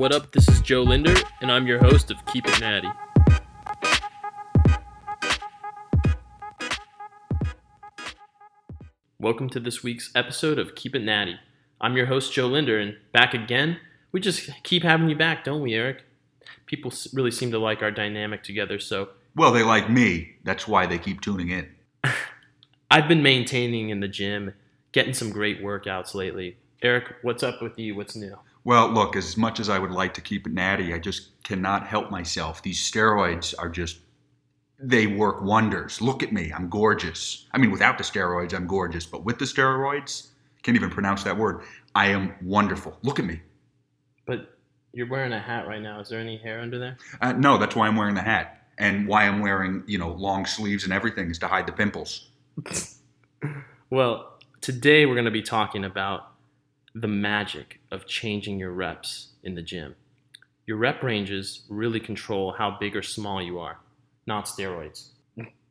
What up? This is Joe Linder, and I'm your host of Keep It Natty. Welcome to this week's episode of Keep It Natty. I'm your host, Joe Linder, and back again. We just keep having you back, don't we, Eric? People really seem to like our dynamic together, so Well, they like me. That's why they keep tuning in. I've been maintaining in the gym, getting some great workouts lately. Eric, what's up with you? What's new? Well, look, as much as I would like to keep it natty, I just cannot help myself. These steroids are just, they work wonders. Look at me. I'm gorgeous. I mean, without the steroids, I'm gorgeous. But with the steroids, can't even pronounce that word. I am wonderful. Look at me. But you're wearing a hat right now. Is there any hair under there? Uh, no, that's why I'm wearing the hat. And why I'm wearing, you know, long sleeves and everything is to hide the pimples. Well, today we're going to be talking about the magic of changing your reps in the gym. Your rep ranges really control how big or small you are, not steroids.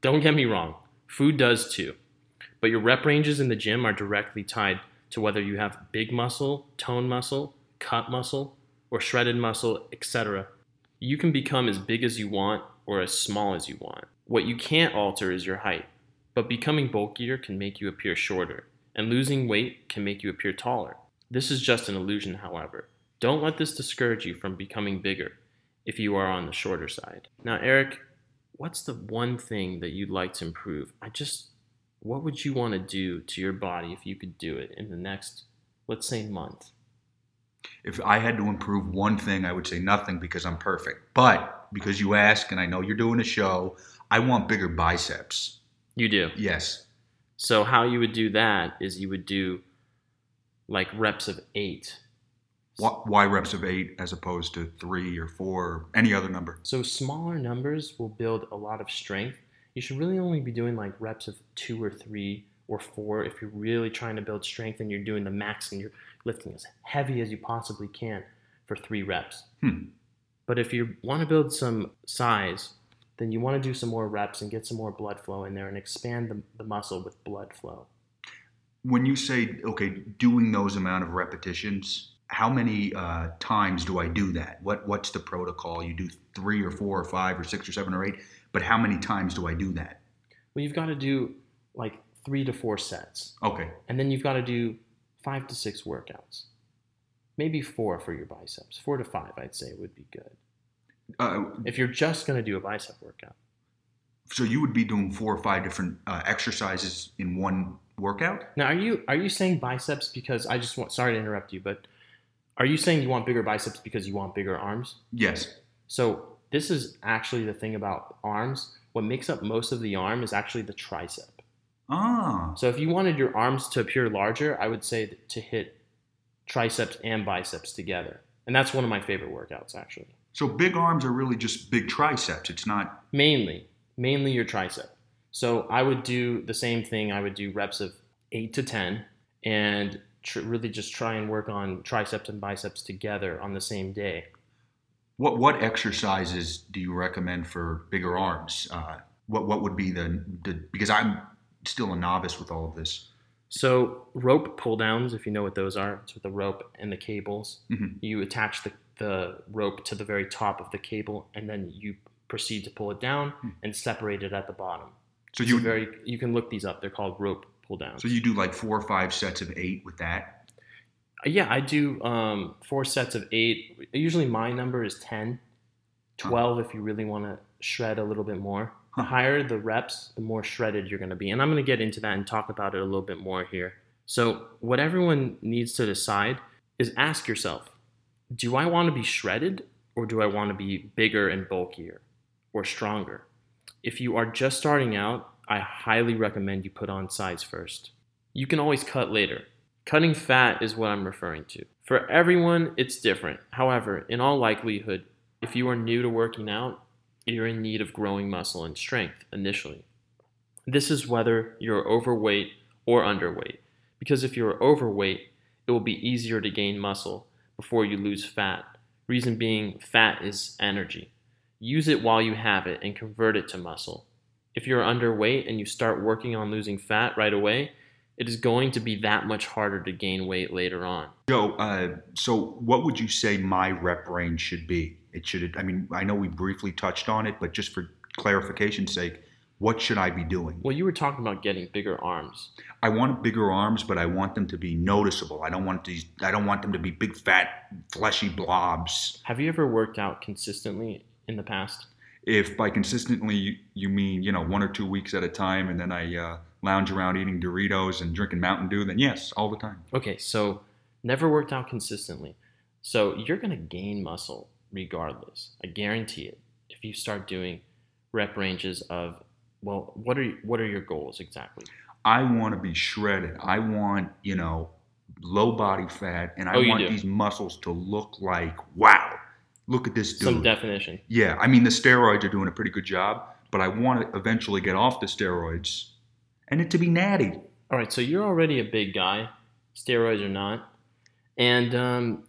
Don't get me wrong, food does too. But your rep ranges in the gym are directly tied to whether you have big muscle, tone muscle, cut muscle, or shredded muscle, etc. You can become as big as you want or as small as you want. What you can't alter is your height. But becoming bulkier can make you appear shorter, and losing weight can make you appear taller. This is just an illusion, however. Don't let this discourage you from becoming bigger if you are on the shorter side. Now, Eric, what's the one thing that you'd like to improve? I just, what would you want to do to your body if you could do it in the next, let's say, month? If I had to improve one thing, I would say nothing because I'm perfect. But because you ask, and I know you're doing a show, I want bigger biceps. You do. Yes. So, how you would do that is you would do like reps of eight. Why, why reps of eight as opposed to three or four or any other number? So smaller numbers will build a lot of strength. You should really only be doing like reps of two or three or four if you're really trying to build strength and you're doing the max and you're lifting as heavy as you possibly can for three reps. Hmm. But if you want to build some size, then you want to do some more reps and get some more blood flow in there and expand the, the muscle with blood flow. When you say, okay, doing those amount of repetitions, how many uh, times do I do that? What What's the protocol? You do three or four or five or six or seven or eight, but how many times do I do that? Well, you've got to do like three to four sets. Okay. And then you've got to do five to six workouts. Maybe four for your biceps. Four to five, I'd say, would be good. Uh, If you're just going to do a bicep workout. so you would be doing four or five different uh, exercises in one workout? Now, are you are you saying biceps because I just want sorry to interrupt you, but are you saying you want bigger biceps because you want bigger arms? Yes. So this is actually the thing about arms. What makes up most of the arm is actually the tricep. Ah. So if you wanted your arms to appear larger, I would say to hit triceps and biceps together. And that's one of my favorite workouts actually. So big arms are really just big triceps. It's not. Mainly, mainly your tricep. So I would do the same thing. I would do reps of eight to 10 and tr- really just try and work on triceps and biceps together on the same day. What what exercises do you recommend for bigger arms? Uh, what what would be the, the because I'm still a novice with all of this. So rope pull downs, if you know what those are, it's with the rope and the cables. Mhm. You attach the, the rope to the very top of the cable and then you proceed to pull it down Hmm. and separate it at the bottom. So It's you very you can look these up. They're called rope pull downs. so you do like four or five sets of eight with that. Yeah, I do um, four sets of eight. Usually my number is 10, 12 if you really want to shred a little bit more. The higher the reps, the more shredded you're going to be. And I'm going to get into that and talk about it a little bit more here. So, what everyone needs to decide is ask yourself do I want to be shredded or do I want to be bigger and bulkier or stronger? If you are just starting out, I highly recommend you put on size first. You can always cut later. Cutting fat is what I'm referring to. For everyone, it's different. However, in all likelihood, if you are new to working out, you're in need of growing muscle and strength initially. This is whether you're overweight or underweight, because if you're overweight, it will be easier to gain muscle before you lose fat. Reason being, fat is energy. Use it while you have it and convert it to muscle. If you're underweight and you start working on losing fat right away, it is going to be that much harder to gain weight later on. Joe, uh, so what would you say my rep range should be? It should. I mean, I know we briefly touched on it, but just for clarification's sake, what should I be doing? Well, you were talking about getting bigger arms. I want bigger arms, but I want them to be noticeable. I don't want these. I don't want them to be big, fat, fleshy blobs. Have you ever worked out consistently in the past? If by consistently you, you mean you know one or two weeks at a time, and then I uh, lounge around eating Doritos and drinking Mountain Dew, then yes, all the time. Okay, so never worked out consistently. So you're gonna gain muscle regardless. I guarantee it. If you start doing rep ranges of well, what are what are your goals exactly? I want to be shredded. I want you know low body fat, and I Oh, want do? these muscles to look like wow. Look at this dude. Some definition. Yeah, I mean the steroids are doing a pretty good job, but I want to eventually get off the steroids and it to be natty. All right, so you're already a big guy, steroids or not, and um,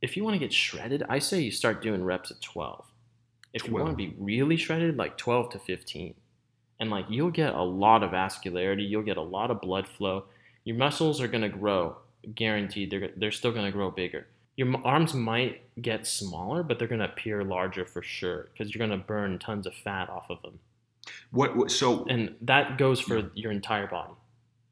if you want to get shredded, I say you start doing reps at 12. If you want to be really shredded, like 12 to 15, and like you'll get a lot of vascularity, you'll get a lot of blood flow. Your muscles are gonna grow, guaranteed. They're they're still gonna grow bigger. Your arms might get smaller, but they're gonna appear larger for sure because you're gonna burn tons of fat off of them, What, what so and that goes for your entire body.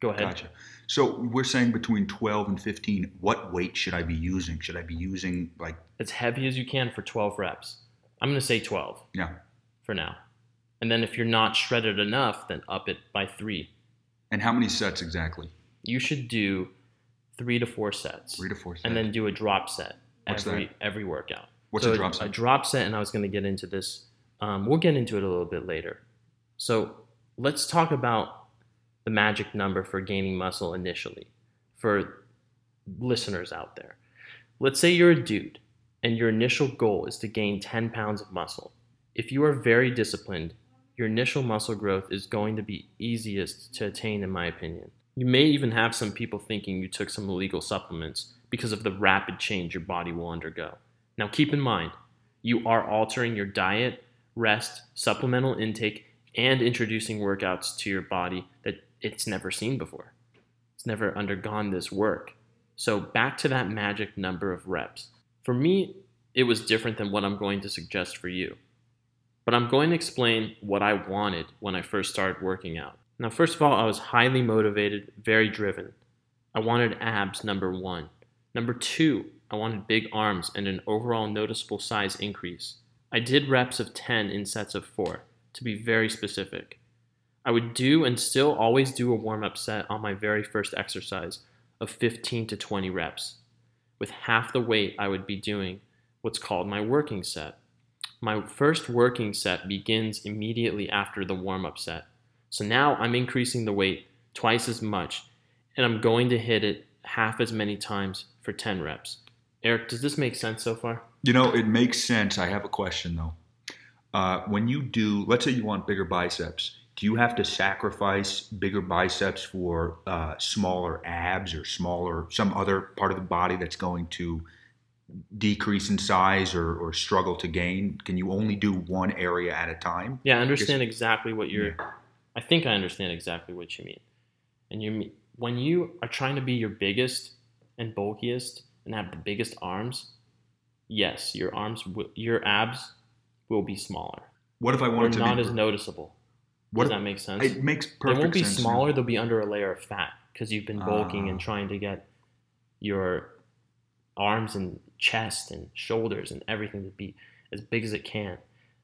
Go ahead. gotcha. So we're saying between 12 and 15, what weight should I be using? Should I be using like as heavy as you can for 12 reps. I'm going to say 12 yeah. for now. And then if you're not shredded enough, then up it by three. And how many sets exactly? You should do three to four sets, 3 to 4 sets. and then do a drop set What's every that? every workout. What's so a drop set? A drop set, and I was going to get into this. Um, we'll get into it a little bit later. So let's talk about the magic number for gaining muscle initially for listeners out there. Let's say you're a dude and your initial goal is to gain 10 pounds of muscle. If you are very disciplined, your initial muscle growth is going to be easiest to attain, in my opinion. You may even have some people thinking you took some illegal supplements because of the rapid change your body will undergo. Now, keep in mind, you are altering your diet, rest, supplemental intake, and introducing workouts to your body that it's never seen before. It's never undergone this work. So, back to that magic number of reps. For me, it was different than what I'm going to suggest for you. But I'm going to explain what I wanted when I first started working out. Now, first of all, I was highly motivated, very driven. I wanted abs, number one. Number two, I wanted big arms and an overall noticeable size increase. I did reps of 10 in sets of four, to be very specific. I would do and still always do a warm up set on my very first exercise of 15 to 20 reps. With half the weight, I would be doing what's called my working set. My first working set begins immediately after the warm up set. So now I'm increasing the weight twice as much, and I'm going to hit it half as many times for 10 reps. Eric, does this make sense so far? You know, it makes sense. I have a question though. Uh, when you do, let's say you want bigger biceps, do you have to sacrifice bigger biceps for uh, smaller abs or smaller some other part of the body that's going to decrease in size or, or struggle to gain? Can you only do one area at a time? Yeah, I understand exactly what you're. Yeah. I think I understand exactly what you mean. And you when you are trying to be your biggest and bulkiest and have the biggest arms. Yes, your arms, your abs, will be smaller What if I or wanted to not be? as noticeable. what Does that make sense? it makes perfect They won't be smaller. They'll be under a layer of fat because you've been bulking Ah. and trying to get your arms and chest and shoulders and everything to be as big as it can.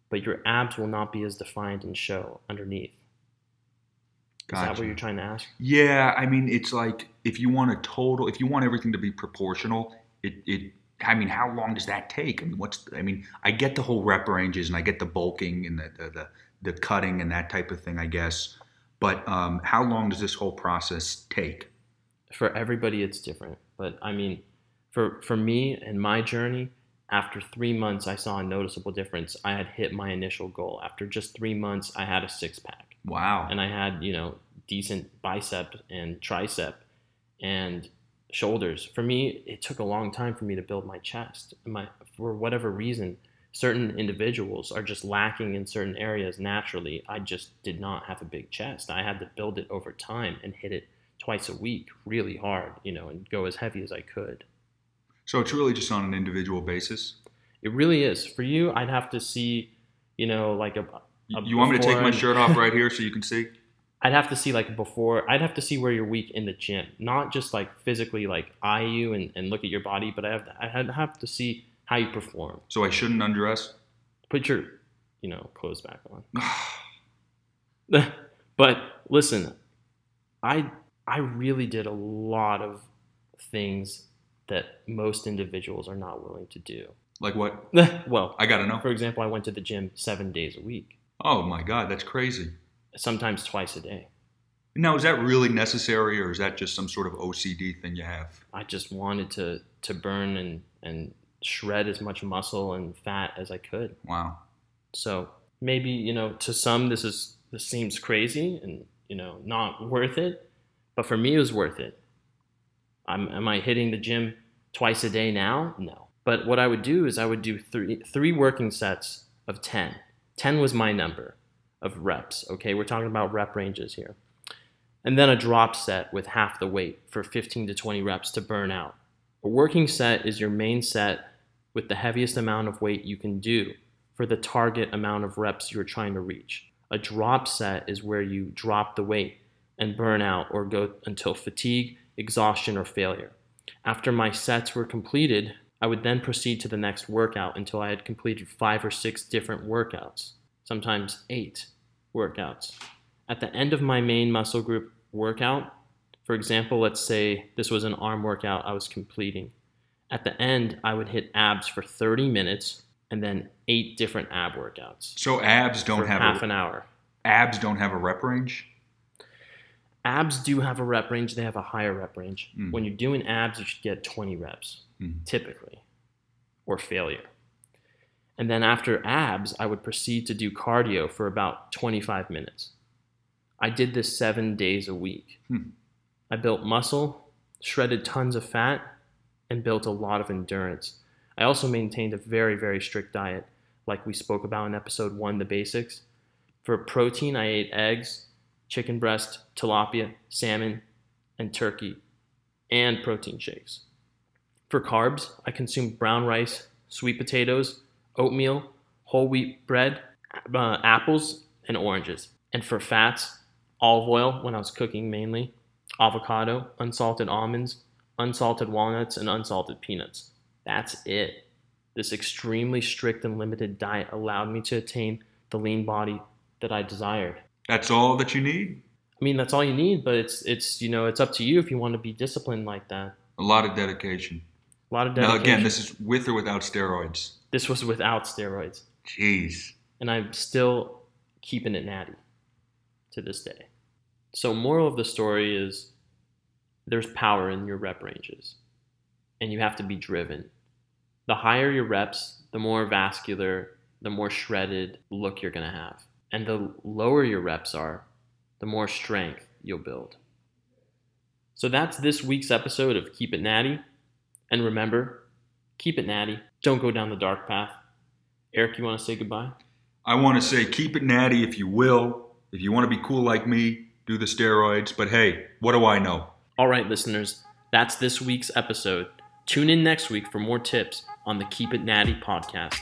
But your abs will not be as defined and show underneath. Is that what you're trying to ask? Yeah, I mean, it's like if you want a total, if you want everything to be proportional, it, it, I mean, how long does that take? I mean, what's, I mean, I get the whole rep ranges and I get the bulking and the, the, the, the cutting and that type of thing, I guess. But um, how long does this whole process take? For everybody, it's different. But I mean, for for me and my journey, after three months, I saw a noticeable difference. I had hit my initial goal. After just three months, I had a six pack. Wow. and I had you know decent bicep and tricep and shoulders. For me, it took a long time for me to build my chest. My for whatever reason, certain individuals are just lacking in certain areas naturally. I just did not have a big chest. I had to build it over time and hit it twice a week really hard, you know, and go as heavy as I could. So it's really just on an individual basis. It really is. For you, I'd have to see, you know, like a. you want me to take my shirt off right here so you can see? I'd have to see like before. I'd have to see where you're weak in the gym, not just like physically like eye you and, and look at your body, but I have to, I'd have to see how you perform. So I shouldn't undress? Put your, you know, clothes back on. but listen, I I really did a lot of things that most individuals are not willing to do. like what? well, I gotta know. for example, I went to the gym seven days a week, Oh my God, that's crazy. sometimes twice a day. Now, is that really necessary or is that just some sort of OCD thing you have? I just wanted to to burn and and shred as much muscle and fat as I could. Wow. So maybe you know to some this is this seems crazy and you know not worth it, but for me it was worth it. I'm, am I hitting the gym twice a day now? No. But what I would do is I would do three three working sets of 10. 10 was my number of reps. Okay, we're talking about rep ranges here. And then a drop set with half the weight for 15 to 20 reps to burn out. A working set is your main set with the heaviest amount of weight you can do for the target amount of reps you're trying to reach. A drop set is where you drop the weight and burn out or go until fatigue, exhaustion, or failure. After my sets were completed, I would then proceed to the next workout until I had completed five or six different workouts, sometimes eight workouts. At the end of my main muscle group workout, for example, let's say this was an arm workout I was completing. At the end, I would hit abs for 30 minutes and then eight different ab workouts So abs don't have half a, an hour. abs don't have a rep range? Abs do have a rep range, they have a higher rep range. Mm. When you're doing abs, you should get 20 reps, Mm. typically, or failure. And then after abs, I would proceed to do cardio for about 25 minutes. I did this seven days a week. Hmm. I built muscle, shredded tons of fat, and built a lot of endurance. I also maintained a very, very strict diet, like we spoke about in episode one, the basics. For protein, I ate eggs, chicken breast, tilapia, salmon, and turkey, and protein shakes. For carbs, I consumed brown rice, sweet potatoes, oatmeal, whole wheat bread, uh, apples, and oranges. And for fats, olive oil when I was cooking mainly, avocado, unsalted almonds, unsalted walnuts, and unsalted peanuts. That's it. This extremely strict and limited diet allowed me to attain the lean body that I desired. That's all that you need? I mean, that's all you need, but it's it's you know it's up to you if you want to be disciplined like that. A lot of dedication. A lot of dedication. Now, again, this is with or without steroids. this was without steroids, Jeez. and I'm still keeping it natty to this day. So, moral of the story is there's power in your rep ranges, and you have to be driven. The higher your reps, the more vascular, the more shredded look you're going to have. And the lower your reps are, the more strength you'll build. So that's this week's episode of Keep It Natty. And remember, keep it natty. Don't go down the dark path. Eric, you want to say goodbye? I want to say keep it natty if you will. If you want to be cool like me, do the steroids. But hey, what do I know? All right, listeners, that's this week's episode. Tune in next week for more tips on the Keep It Natty podcast.